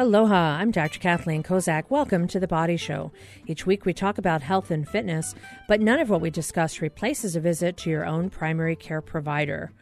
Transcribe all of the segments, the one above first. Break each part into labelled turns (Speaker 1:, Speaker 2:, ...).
Speaker 1: Aloha, I'm Dr. Kathleen Kozak. Welcome to The Body Show. Each week we talk about health and fitness, but none of what we discuss replaces a visit to your own primary care provider.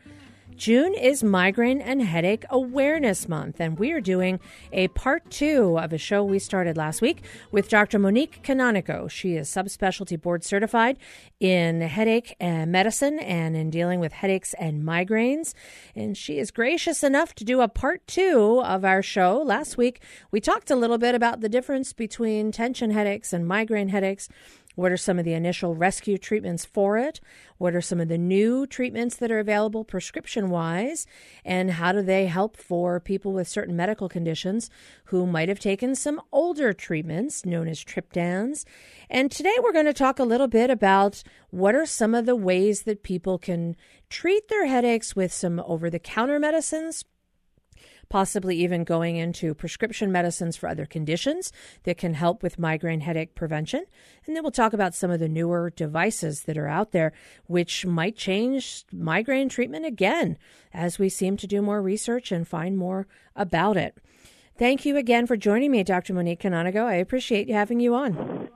Speaker 1: June is Migraine and Headache Awareness Month, and we are doing a part two of a show we started last week with Dr. Monique Canonico. She is subspecialty board certified in headache and medicine and in dealing with headaches and migraines. And she is gracious enough to do a part two of our show. Last week, we talked a little bit about the difference between tension headaches and migraine headaches what are some of the initial rescue treatments for it? What are some of the new treatments that are available prescription wise? And how do they help for people with certain medical conditions who might have taken some older treatments known as triptans? And today we're going to talk a little bit about what are some of the ways that people can treat their headaches with some over the counter medicines possibly even going into prescription medicines for other conditions that can help with migraine headache prevention. And then we'll talk about some of the newer devices that are out there, which might change migraine treatment again as we seem to do more research and find more about it. Thank you again for joining me, Dr. Monique Canonico. I appreciate having you on.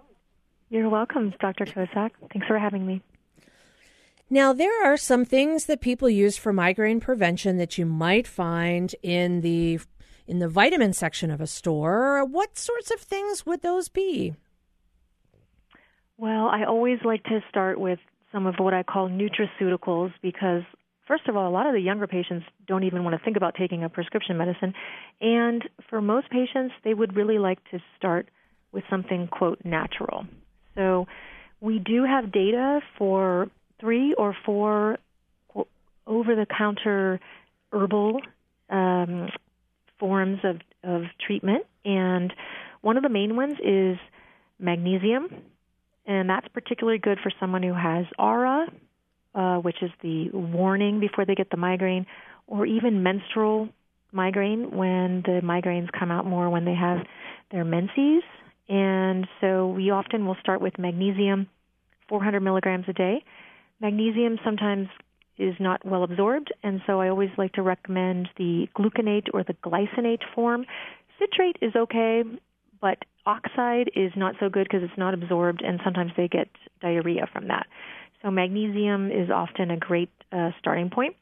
Speaker 2: You're welcome, Dr. Kozak. Thanks for having me.
Speaker 1: Now, there are some things that people use for migraine prevention that you might find in the in the vitamin section of a store. What sorts of things would those be?
Speaker 2: Well, I always like to start with some of what I call nutraceuticals because first of all, a lot of the younger patients don't even want to think about taking a prescription medicine, and for most patients, they would really like to start with something quote natural. So, we do have data for three or four over the counter herbal um, forms of, of treatment. And one of the main ones is magnesium, and that's particularly good for someone who has aura, uh, which is the warning before they get the migraine, or even menstrual migraine when the migraines come out more when they have their menses. And so we often will start with magnesium, 400 milligrams a day. Magnesium sometimes is not well absorbed, and so I always like to recommend the gluconate or the glycinate form. Citrate is okay, but oxide is not so good because it's not absorbed, and sometimes they get diarrhea from that. So magnesium is often a great uh, starting point.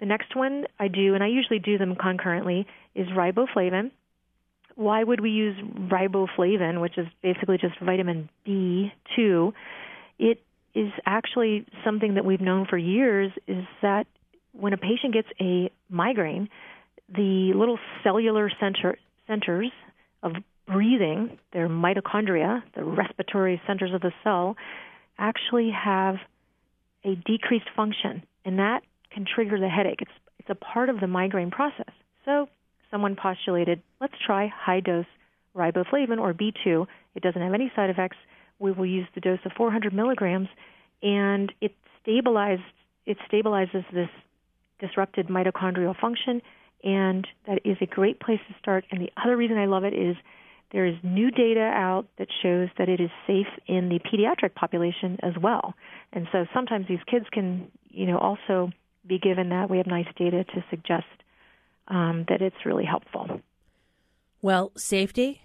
Speaker 2: The next one I do, and I usually do them concurrently, is riboflavin. Why would we use riboflavin, which is basically just vitamin B2? It is actually something that we've known for years is that when a patient gets a migraine, the little cellular center, centers of breathing, their mitochondria, the respiratory centers of the cell, actually have a decreased function, and that can trigger the headache. It's it's a part of the migraine process. So someone postulated, let's try high dose riboflavin or B2. It doesn't have any side effects we will use the dose of 400 milligrams, and it stabilizes it stabilizes this disrupted mitochondrial function, and that is a great place to start. And the other reason I love it is there is new data out that shows that it is safe in the pediatric population as well. And so sometimes these kids can, you know, also be given that. We have nice data to suggest um, that it's really helpful.
Speaker 1: Well, safety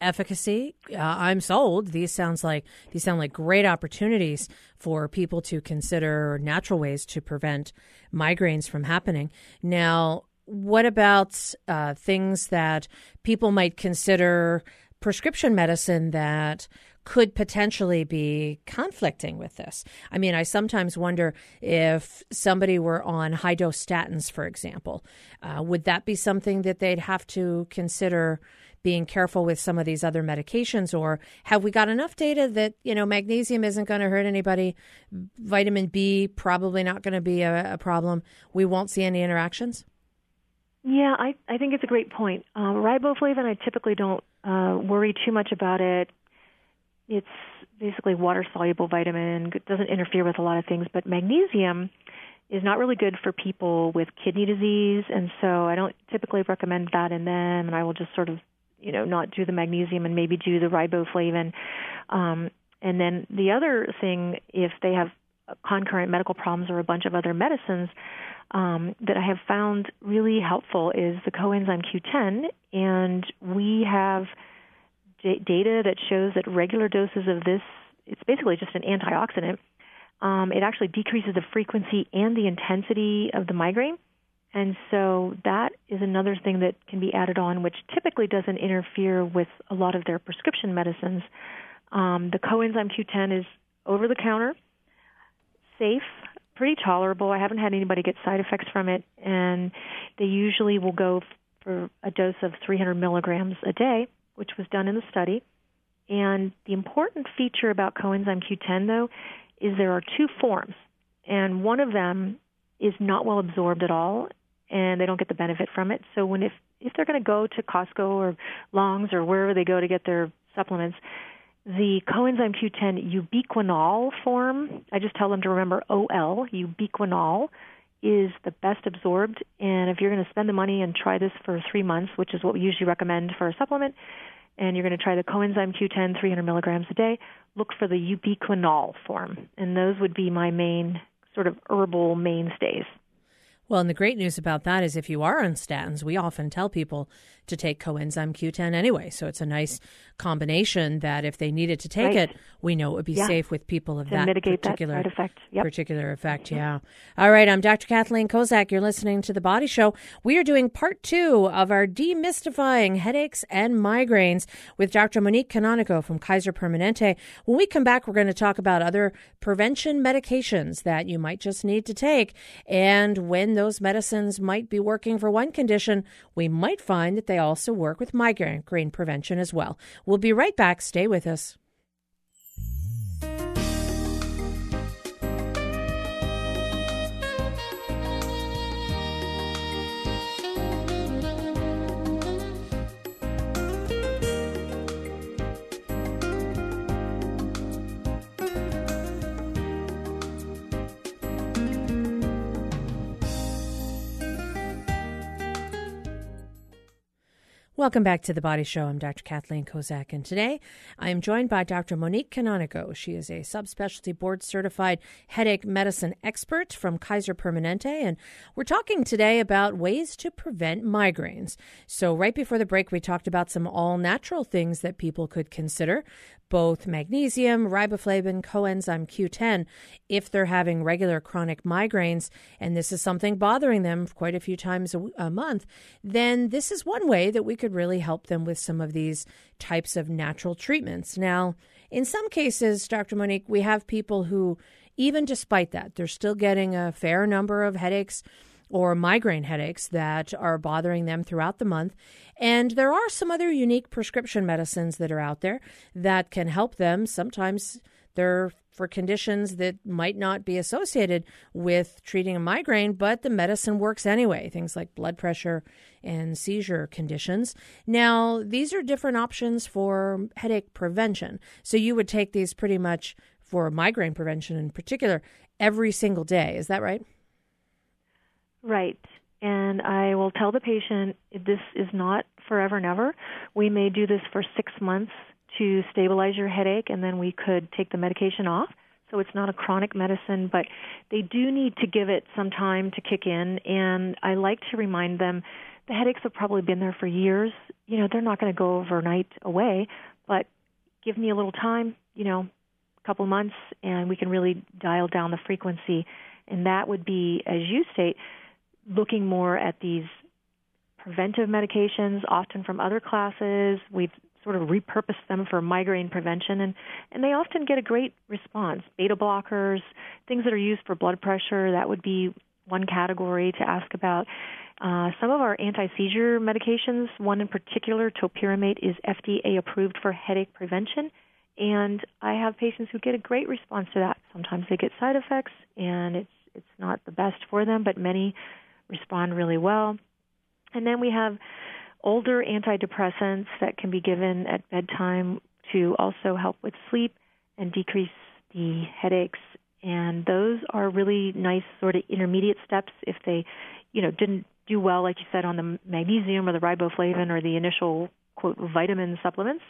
Speaker 1: efficacy. Uh, I'm sold. These sounds like these sound like great opportunities for people to consider natural ways to prevent migraines from happening. Now, what about uh, things that people might consider prescription medicine that could potentially be conflicting with this. I mean, I sometimes wonder if somebody were on high dose statins, for example, uh, would that be something that they'd have to consider being careful with some of these other medications or have we got enough data that you know magnesium isn't going to hurt anybody? Vitamin b probably not going to be a, a, problem. We won't see any interactions?
Speaker 2: Yeah i, I think it's a great point. Uh, riboflavin i typically don't uh, worry too much about it. It's basically water soluble vitamin it doesn't interfere with a lot of things but magnesium is not really good for people with kidney disease and so I don't typically recommend that in them and I will just sort of you know not do the magnesium and maybe do the riboflavin um, and then the other thing if they have concurrent medical problems or a bunch of other medicines um, that I have found really helpful is the coenzyme Q10, and we have d- data that shows that regular doses of this, it's basically just an antioxidant. Um, it actually decreases the frequency and the intensity of the migraine. And so that is another thing that can be added on, which typically doesn't interfere with a lot of their prescription medicines. Um, the coenzyme Q10 is over the counter, safe, pretty tolerable. I haven't had anybody get side effects from it, and they usually will go for a dose of 300 milligrams a day, which was done in the study. And the important feature about coenzyme Q10, though, is there are two forms, and one of them is not well absorbed at all, and they don't get the benefit from it. So when if if they're going to go to Costco or Longs or wherever they go to get their supplements, the coenzyme Q10 ubiquinol form, I just tell them to remember OL, ubiquinol, is the best absorbed. And if you're going to spend the money and try this for three months, which is what we usually recommend for a supplement, and you're going to try the coenzyme Q10 300 milligrams a day, look for the ubiquinol form. And those would be my main sort of herbal mainstays.
Speaker 1: Well, and the great news about that is if you are on statins, we often tell people to take coenzyme Q10 anyway. So it's a nice combination that if they needed to take right. it, we know it would be yeah. safe with people of
Speaker 2: to
Speaker 1: that
Speaker 2: mitigate
Speaker 1: particular
Speaker 2: that effect. Yep.
Speaker 1: particular effect. Yeah. All right, I'm Dr. Kathleen Kozak. You're listening to the Body Show. We are doing part two of our demystifying headaches and migraines with Dr. Monique Canonico from Kaiser Permanente. When we come back, we're going to talk about other prevention medications that you might just need to take, and when those medicines might be working for one condition, we might find that they also work with migraine prevention as well. We'll be right back. Stay with us. Welcome back to the Body Show. I'm Dr. Kathleen Kozak, and today I am joined by Dr. Monique Canonico. She is a subspecialty board certified headache medicine expert from Kaiser Permanente, and we're talking today about ways to prevent migraines. So, right before the break, we talked about some all natural things that people could consider both magnesium, riboflavin, coenzyme Q10 if they're having regular chronic migraines and this is something bothering them quite a few times a, a, month, then this is one way that we could really help them with some of these types of natural treatments. Now, in some cases, Dr. Monique, we have people who, even despite that, they're still getting a fair number of headaches or migraine headaches that are bothering them throughout the month. And there are some other unique prescription medicines that are out there that can help them. Sometimes they're for conditions that might not be associated with treating a migraine, but the medicine works anyway, things like blood pressure and seizure conditions. Now, these are different options for headache prevention. So you would take these pretty much for migraine prevention in particular every single day. Is that right?
Speaker 2: Right. And I will tell the patient this is not forever and ever. We may do this for six months to stabilize your headache, and then we could take the medication off. So it's not a chronic medicine, but they do need to give it some time to kick in. And I like to remind them the headaches have probably been there for years. You know, they're not going to go overnight away, but give me a little time, you know, a couple months, and we can really dial down the frequency. And that would be, as you state, looking more at these preventive medications, often from other classes. We've sort of repurposed them for migraine prevention, and, and they often get a great response. Beta blockers, things that are used for blood pressure, that would be one category to ask about. Uh, some of our anti-seizure medications, one in particular, topiramate, is FDA approved for headache prevention, and I have patients who get a great response to that. Sometimes they get side effects, and it's it's not the best for them, but many respond really well. And then we have older antidepressants that can be given at bedtime to also help with sleep and decrease the headaches. And those are really nice sort of intermediate steps if they, you know, didn't do well, like you said, on the magnesium or the riboflavin or the initial quote vitamin supplements.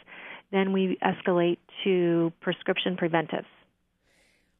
Speaker 2: Then we escalate to prescription preventives.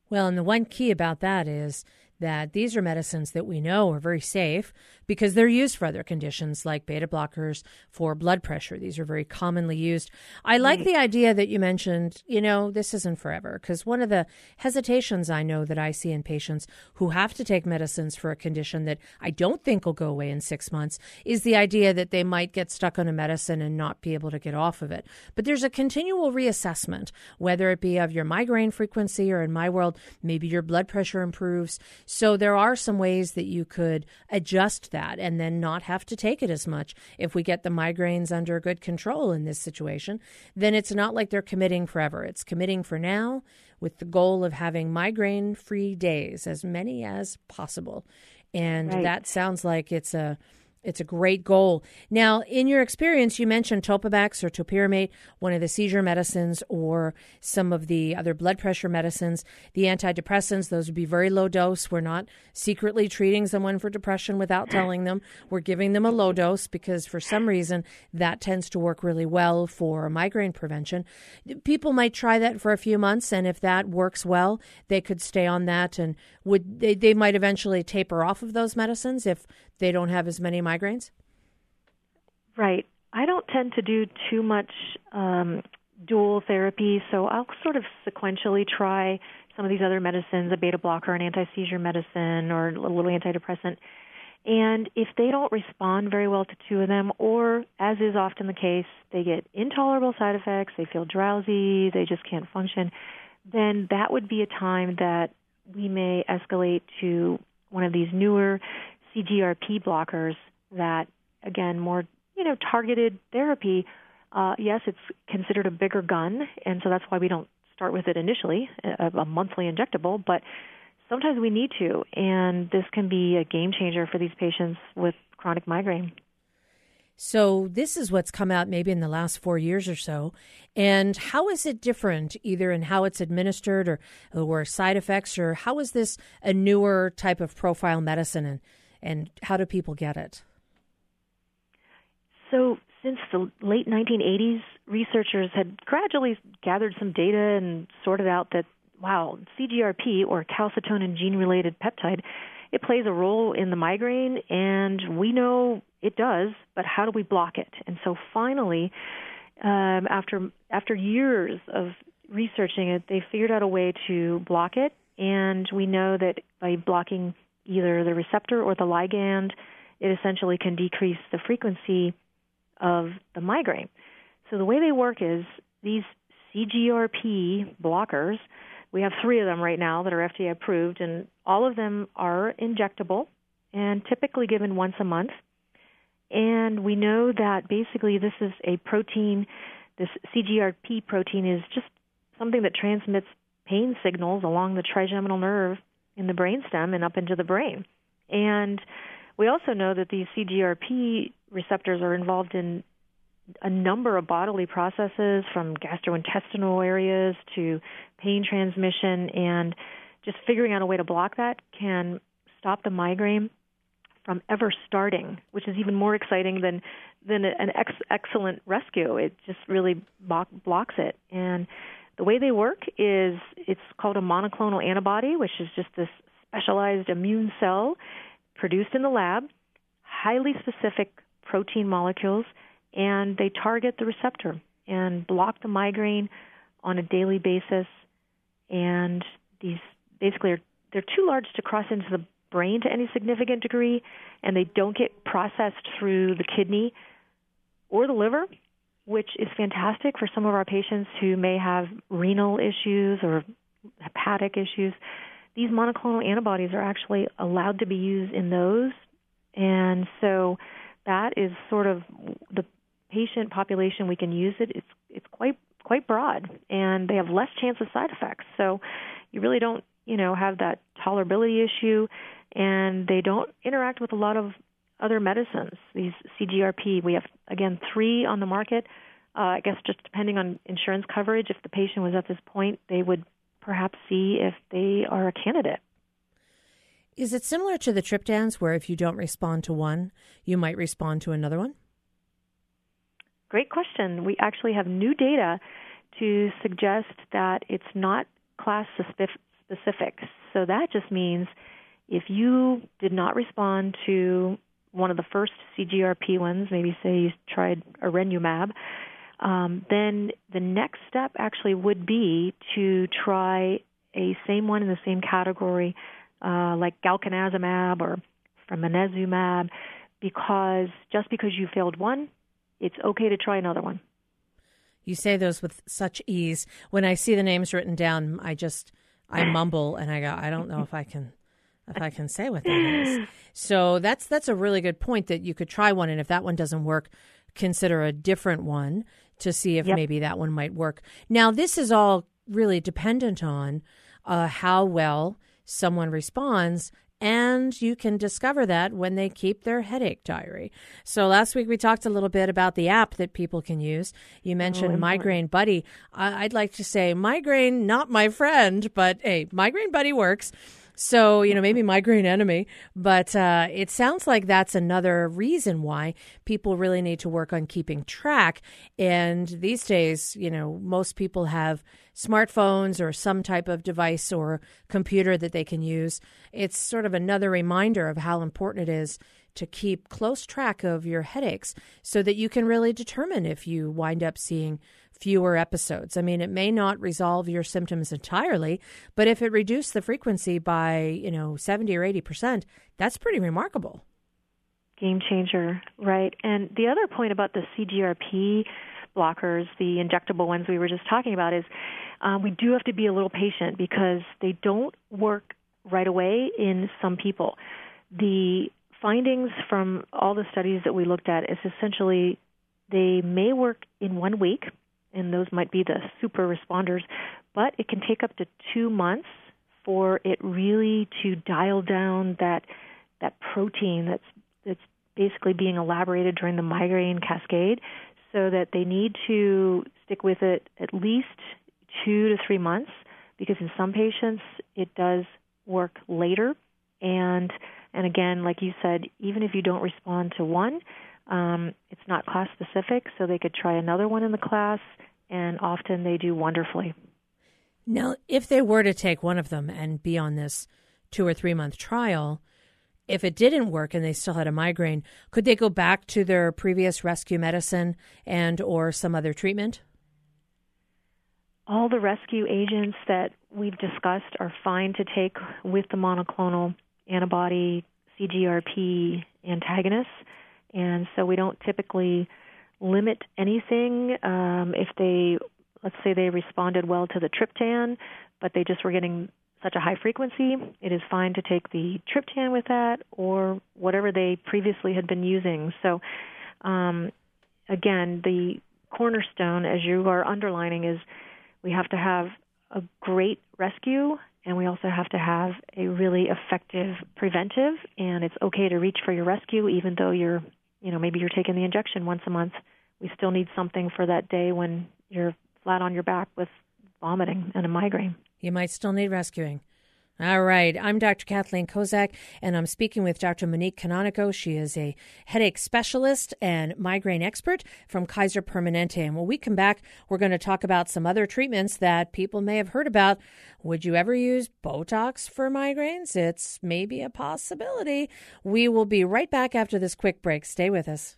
Speaker 1: Well, and the one key about that is that these are medicines that we know are very safe because they're used for other conditions like beta blockers for blood pressure. These are very commonly used. I like mm. the idea that you mentioned, you know, this isn't forever because one of the hesitations I know that I see in patients who have to take medicines for a condition that I don't think will go away in six months is the idea that they might get stuck on a medicine and not be able to get off of it. But there's a continual reassessment, whether it be of your migraine frequency or in my world, maybe your blood pressure improves. So there are some ways that you could adjust that and then not have to take it as much. If we get the migraines under good control in this situation, then it's not like they're committing forever. It's committing for now with the goal of having migraine free days, as many as possible. And right. that sounds like it's a it's a great goal. Now, in your experience, you mentioned Topamax or topiramate, one of the seizure medicines, or some of the other blood pressure medicines. The antidepressants, those would be very low dose. We're not secretly treating someone for depression without telling them. We're giving them a low dose because for some reason that tends to work really well for migraine prevention. People might try that for a few months, and if that works well, they could stay on that and would they, they might eventually taper off of those medicines if they don't have as many migraines?
Speaker 2: Right. I don't tend to do too much um, dual therapy, so I'll sort of sequentially try some of these other medicines, a beta blocker, an anti seizure medicine, or a little antidepressant. And if they don't respond very well to two of them, or as is often the case, they get intolerable side effects, they feel drowsy, they just can't function, then that would be a time that we may escalate to one of these newer CGRP blockers that, again, more you know targeted therapy. Uh, yes, it's considered a bigger gun, and so that's why we don't start with it initially, a, a monthly injectable. But sometimes we need to, and this can be a game changer for these patients with chronic migraine.
Speaker 1: So, this is what's come out maybe in the last four years or so. And how is it different, either in how it's administered or, or side effects, or how is this a newer type of profile medicine? And and how do people get it?
Speaker 2: So, since the late 1980s, researchers had gradually gathered some data and sorted out that, wow, CGRP, or calcitonin gene related peptide, it plays a role in the migraine, and we know it does, but how do we block it? And so finally, um, after after years of researching it, they figured out a way to block it, and we know that by blocking either the receptor or the ligand, it essentially can decrease the frequency of the migraine. So the way they work is these CGRP blockers, we have three of them right now that are FDA approved, and all of them are injectable and typically given once a month. And we know that basically this is a protein, this CGRP protein is just something that transmits pain signals along the trigeminal nerve in the brainstem and up into the brain. And we also know that these CGRP receptors are involved in a number of bodily processes from gastrointestinal areas to pain transmission and just figuring out a way to block that can stop the migraine from ever starting, which is even more exciting than than an ex- excellent rescue. It just really blocks it. And the way they work is it's called a monoclonal antibody, which is just this specialized immune cell produced in the lab, highly specific protein molecules, and they target the receptor and block the migraine on a daily basis. And these basically are they're too large to cross into the brain to any significant degree, and they don't get processed through the kidney or the liver which is fantastic for some of our patients who may have renal issues or hepatic issues. These monoclonal antibodies are actually allowed to be used in those. And so that is sort of the patient population we can use it. It's it's quite quite broad and they have less chance of side effects. So you really don't, you know, have that tolerability issue and they don't interact with a lot of other medicines. These CGRP, we have again three on the market. Uh, I guess just depending on insurance coverage, if the patient was at this point, they would perhaps see if they are a candidate.
Speaker 1: Is it similar to the triptans, where if you don't respond to one, you might respond to another one?
Speaker 2: Great question. We actually have new data to suggest that it's not class specific. So that just means if you did not respond to one of the first CGRP ones, maybe say you tried Erenumab, um, then the next step actually would be to try a same one in the same category, uh, like galcanezumab or fremanezumab, because just because you failed one, it's okay to try another one.
Speaker 1: You say those with such ease. When I see the names written down, I just I mumble and I go, I don't know if I can if I can say what that is. So that's that's a really good point that you could try one, and if that one doesn't work, consider a different one to see if yep. maybe that one might work. Now, this is all really dependent on uh, how well someone responds and you can discover that when they keep their headache diary. So last week we talked a little bit about the app that people can use. You mentioned oh, Migraine Buddy. I'd like to say migraine, not my friend, but hey, Migraine Buddy works. So, you know, maybe migraine enemy, but uh, it sounds like that's another reason why people really need to work on keeping track. And these days, you know, most people have smartphones or some type of device or computer that they can use. It's sort of another reminder of how important it is to keep close track of your headaches so that you can really determine if you wind up seeing fewer episodes. I mean, it may not resolve your symptoms entirely, but if it reduced the frequency by, you know, 70 or 80%, that's pretty remarkable.
Speaker 2: Game changer, right. And the other point about the CGRP blockers, the injectable ones we were just talking about, is um, we do have to be a little patient because they don't work right away in some people. The findings from all the studies that we looked at is essentially they may work in one week and those might be the super responders, but it can take up to two months for it really to dial down that that protein that's that's basically being elaborated during the migraine cascade so that they need to stick with it at least two to three months because in some patients it does work later and and again like you said even if you don't respond to one um, it's not class specific, so they could try another one in the class, and often they do wonderfully.
Speaker 1: Now, if they were to take one of them and be on this two or three month trial, if it didn't work and they still had a migraine, could they go back to their previous rescue medicine and or some other treatment?
Speaker 2: All the rescue agents that we've discussed are fine to take with the monoclonal antibody CGRP antagonists. And so we don't typically limit anything um, if they, let's say, they responded well to the triptan, but they just were getting such a high frequency. It is fine to take the triptan with that or whatever they previously had been using. So, um, again, the cornerstone, as you are underlining, is we have to have a great rescue and we also have to have a really effective preventive and it's okay to reach for your rescue even though you're you know, maybe you're taking the injection once a month. We still need something for that day when you're flat on your back with vomiting and a migraine.
Speaker 1: You might still need rescuing. All right. I'm Dr. Kathleen Kozak, and I'm speaking with Dr. Monique Canonico. She is a headache specialist and migraine expert from Kaiser Permanente. And when we come back, we're going to talk about some other treatments that people may have heard about. Would you ever use Botox for migraines? It's maybe a possibility. We will be right back after this quick break. Stay with us.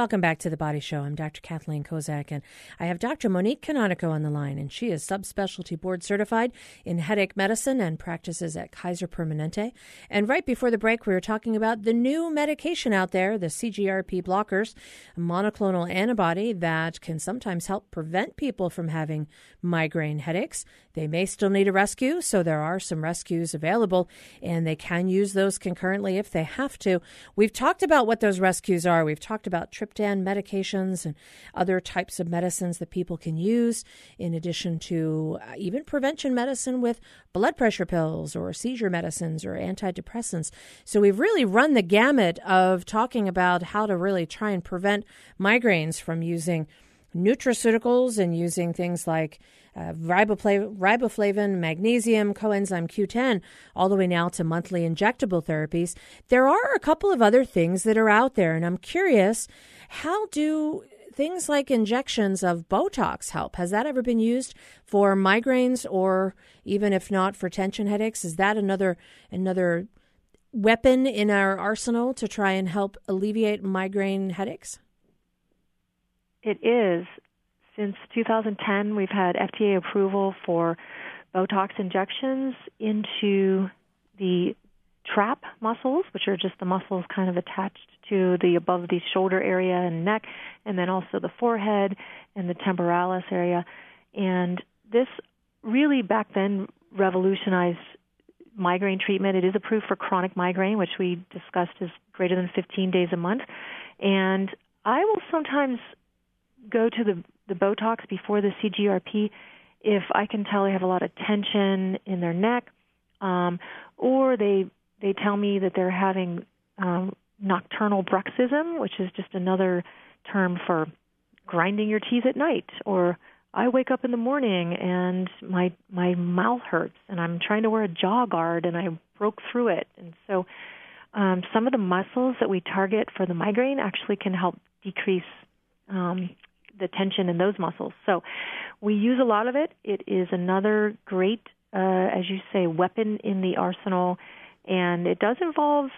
Speaker 1: Welcome back to the Body Show. I'm Dr. Kathleen Kozak, and I have Dr. Monique Canonico on the line, and she is subspecialty board certified in headache medicine and practices at Kaiser Permanente. And right before the break, we were talking about the new medication out there, the CGRP blockers, a monoclonal antibody that can sometimes help prevent people from having migraine headaches. They may still need a rescue, so there are some rescues available, and they can use those concurrently if they have to. We've talked about what those rescues are. We've talked about triptan medications and other types of medicines that people can use, in addition to uh, even prevention medicine with blood pressure pills or seizure medicines or antidepressants. So we've really run the gamut of talking about how to really try and prevent migraines from using nutraceuticals and using things like uh, riboflavin, magnesium, coenzyme Q10, all the way now to monthly injectable therapies. There are a couple of other things that are out there, and I'm curious how do things like injections of Botox help? Has that ever been used for migraines or even if not for tension headaches? Is that another another weapon in our arsenal to try and help alleviate migraine headaches?
Speaker 2: It is. Since 2010, we've had FDA approval for Botox injections into the trap muscles, which are just the muscles kind of attached to the above the shoulder area and neck, and then also the forehead and the temporalis area. And this really back then revolutionized migraine treatment. It is approved for chronic migraine, which we discussed is greater than 15 days a month. And I will sometimes go to the the Botox before the CGRP if I can tell they have a lot of tension in their neck, um, or they they tell me that they're having um, nocturnal bruxism, which is just another term for grinding your teeth at night, or I wake up in the morning and my my mouth hurts and I'm trying to wear a jaw guard and I broke through it. And so um, some of the muscles that we target for the migraine actually can help decrease um, the tension in those muscles. So we use a lot of it. It is another great, uh, as you say, weapon in the arsenal, and it does involve,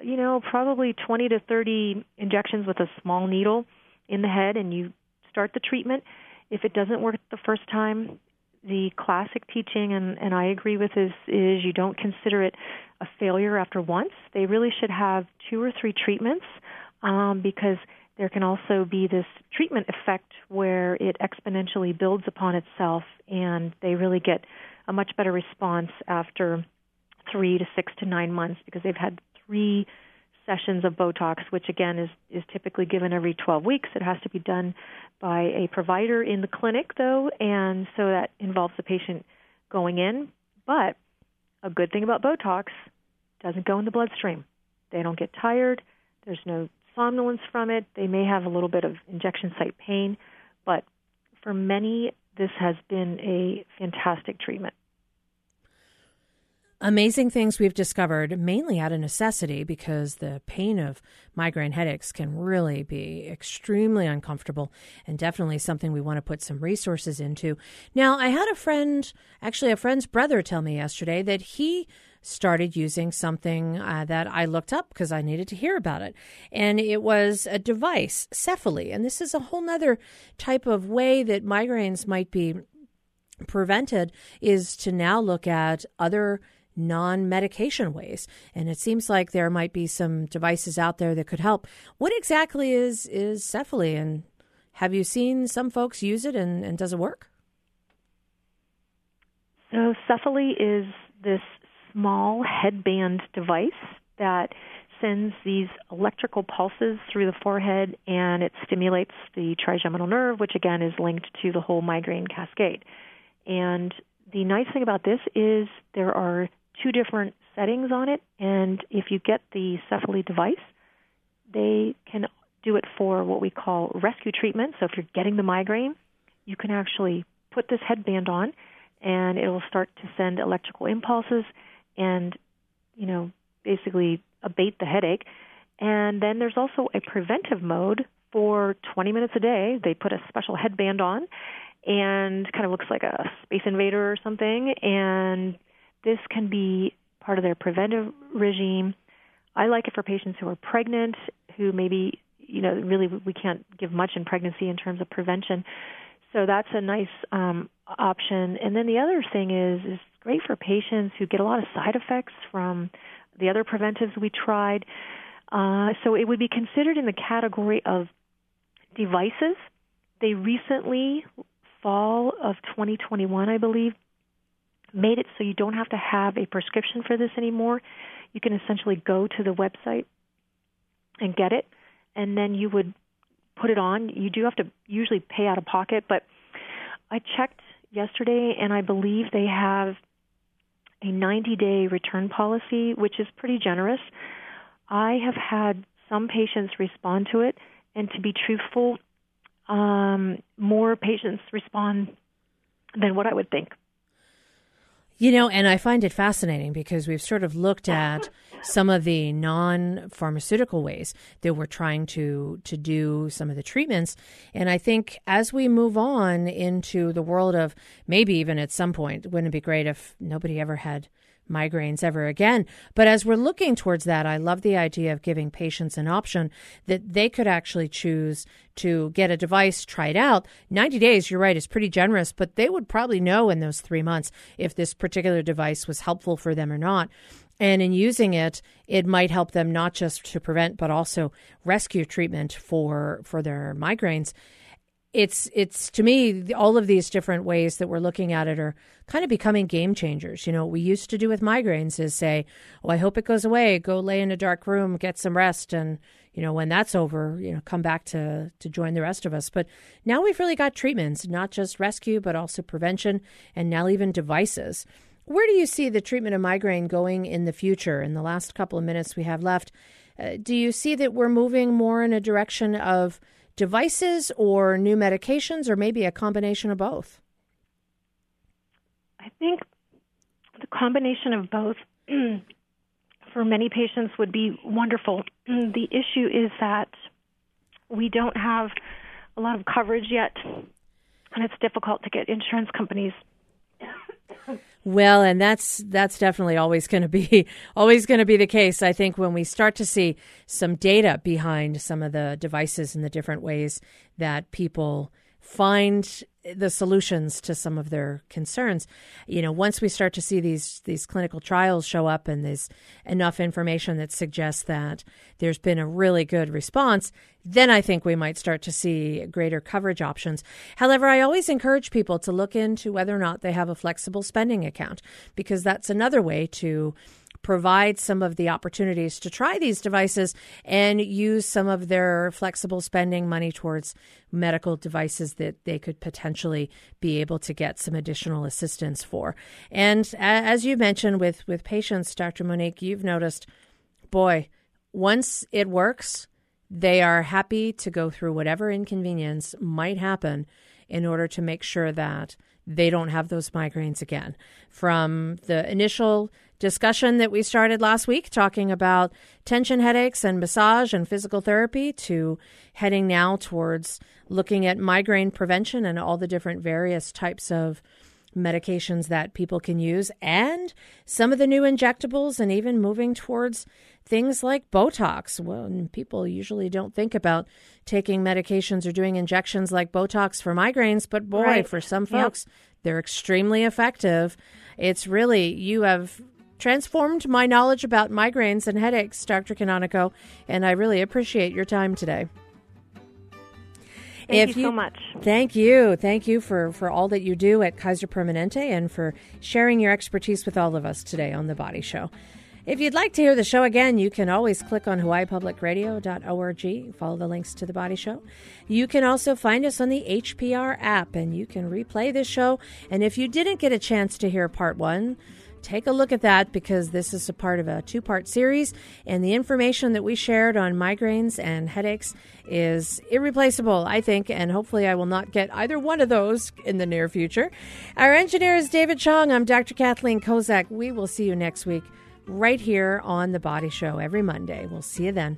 Speaker 2: you know, probably 20 to 30 injections with a small needle in the head, and you start the treatment. If it doesn't work the first time, the classic teaching, and, and I agree with this, is you don't consider it a failure after once. They really should have two or three treatments um, because there can also be this treatment effect where it exponentially builds upon itself, and they really get a much better response after three to six to nine months because they've had three sessions of Botox, which again is, is typically given every 12 weeks. It has to be done by a provider in the clinic, though, and so that involves the patient going in. But a good thing about Botox doesn't go in the bloodstream. They don't get tired. There's no somnolence from it. They may have a little bit of injection site pain, but for many, this has been a fantastic treatment.
Speaker 1: Amazing things we've discovered, mainly out of necessity, because the pain of migraine headaches can really be extremely uncomfortable and definitely something we want to put some resources into. Now, I had a friend, actually, a friend's brother, tell me yesterday that he started using something uh, that I looked up because I needed to hear about it. And it was a device, Cefaly. And this is a whole nother type of way that migraines might be prevented is to now look at other non medication ways. And it seems like there might be some devices out there that could help. What exactly is, is Cefaly? And have you seen some folks use it and, and does it work?
Speaker 2: So, Cefaly is this small headband device that sends these electrical pulses through the forehead and it stimulates the trigeminal nerve, which again is linked to the whole migraine cascade. And the nice thing about this is there are two different settings on it, and if you get the Cefaly device, they can do it for what we call rescue treatment. So if you're getting the migraine, you can actually put this headband on and it will start to send electrical impulses and you know basically abate the headache. And then there's also a preventive mode for 20 minutes a day. They put a special headband on and kind of looks like a space invader or something and this can be part of their preventive regime. I like it for patients who are pregnant who maybe you know really we can't give much in pregnancy in terms of prevention. So that's a nice um, option. And then the other thing is is great for patients who get a lot of side effects from the other preventives we tried. Uh, so it would be considered in the category of devices. They recently, fall of 2021, I believe, made it so you don't have to have a prescription for this anymore. You can essentially go to the website and get it, and then you would put it on. You do have to usually pay out of pocket, but I checked yesterday and I believe they have a 90 day return policy, which is pretty generous. I have had some patients respond to it, and to be truthful, um, more patients respond than what I would think.
Speaker 1: You know, and I find it fascinating because we've sort of looked at some of the non-pharmaceutical ways that we're trying to to do some of the treatments, and I think as we move on into the world of maybe even at some point, wouldn't it be great if nobody ever had migraines ever again. But as we're looking towards that, I love the idea of giving patients an option that they could actually choose to get a device tried out. 90 days, you're right, is pretty generous, but they would probably know in those three months if this particular device was helpful for them or not. And in using it, it might help them not just to prevent, but also rescue treatment for, for their migraines it's it's to me all of these different ways that we're looking at it are kind of becoming game changers. You know, what we used to do with migraines is say, "Oh, I hope it goes away. Go lay in a dark room, get some rest, and you know, when that's over, you know, come back to to join the rest of us." But now we've really got treatments, not just rescue, but also prevention, and now even devices. Where do you see the treatment of migraine going in the future? In the last couple of minutes we have left, uh, do you see that we're moving more in a direction of devices or new medications, or maybe a combination of both?
Speaker 2: I think the combination of both for many patients would be wonderful. The issue is that we don't have a lot of coverage yet, and it's difficult to get insurance companies
Speaker 1: well, and that's that's definitely always going to be always going to be the case. I think when we start to see some data behind some of the devices and the different ways that people find the solutions to some of their concerns. You know, once we start to see these these clinical trials show up and there's enough information that suggests that there's been a really good response, then I think we might start to see greater coverage options. However, I always encourage people to look into whether or not they have a flexible spending account because that's another way to provide some of the opportunities to try these devices and use some of their flexible spending money towards medical devices that they could potentially be able to get some additional assistance for. And as you mentioned with, with patients, Dr. Monique, you've noticed, boy, once it works, they are happy to go through whatever inconvenience might happen in order to make sure that they don't have those migraines again. From the initial discussion that we started last week talking about tension headaches and massage and physical therapy to heading now towards looking at migraine prevention and all the different various types of medications that people can use and some of the new injectables and even moving towards things like Botox. when people usually don't think about taking medications or doing injections like Botox for migraines, but boy, right. for some folks, yep. they're extremely effective. It's really, you have transformed my knowledge about migraines and headaches, Dr. Canonico, and I really appreciate your time today.
Speaker 2: Thank if you, you so much.
Speaker 1: Thank you. Thank you for, for all that you do at Kaiser Permanente and for sharing your expertise with all of us today on The Body Show. If you'd like to hear the show again, you can always click on hawaiipublicradio.org, follow the links to The Body Show. You can also find us on the HPR app and you can replay this show. And if you didn't get a chance to hear part one, take a look at that because this is a part of a two part series. And the information that we shared on migraines and headaches is irreplaceable, I think. And hopefully, I will not get either one of those in the near future. Our engineer is David Chong. I'm Dr. Kathleen Kozak. We will see you next week right here on The Body Show every Monday. We'll see you then.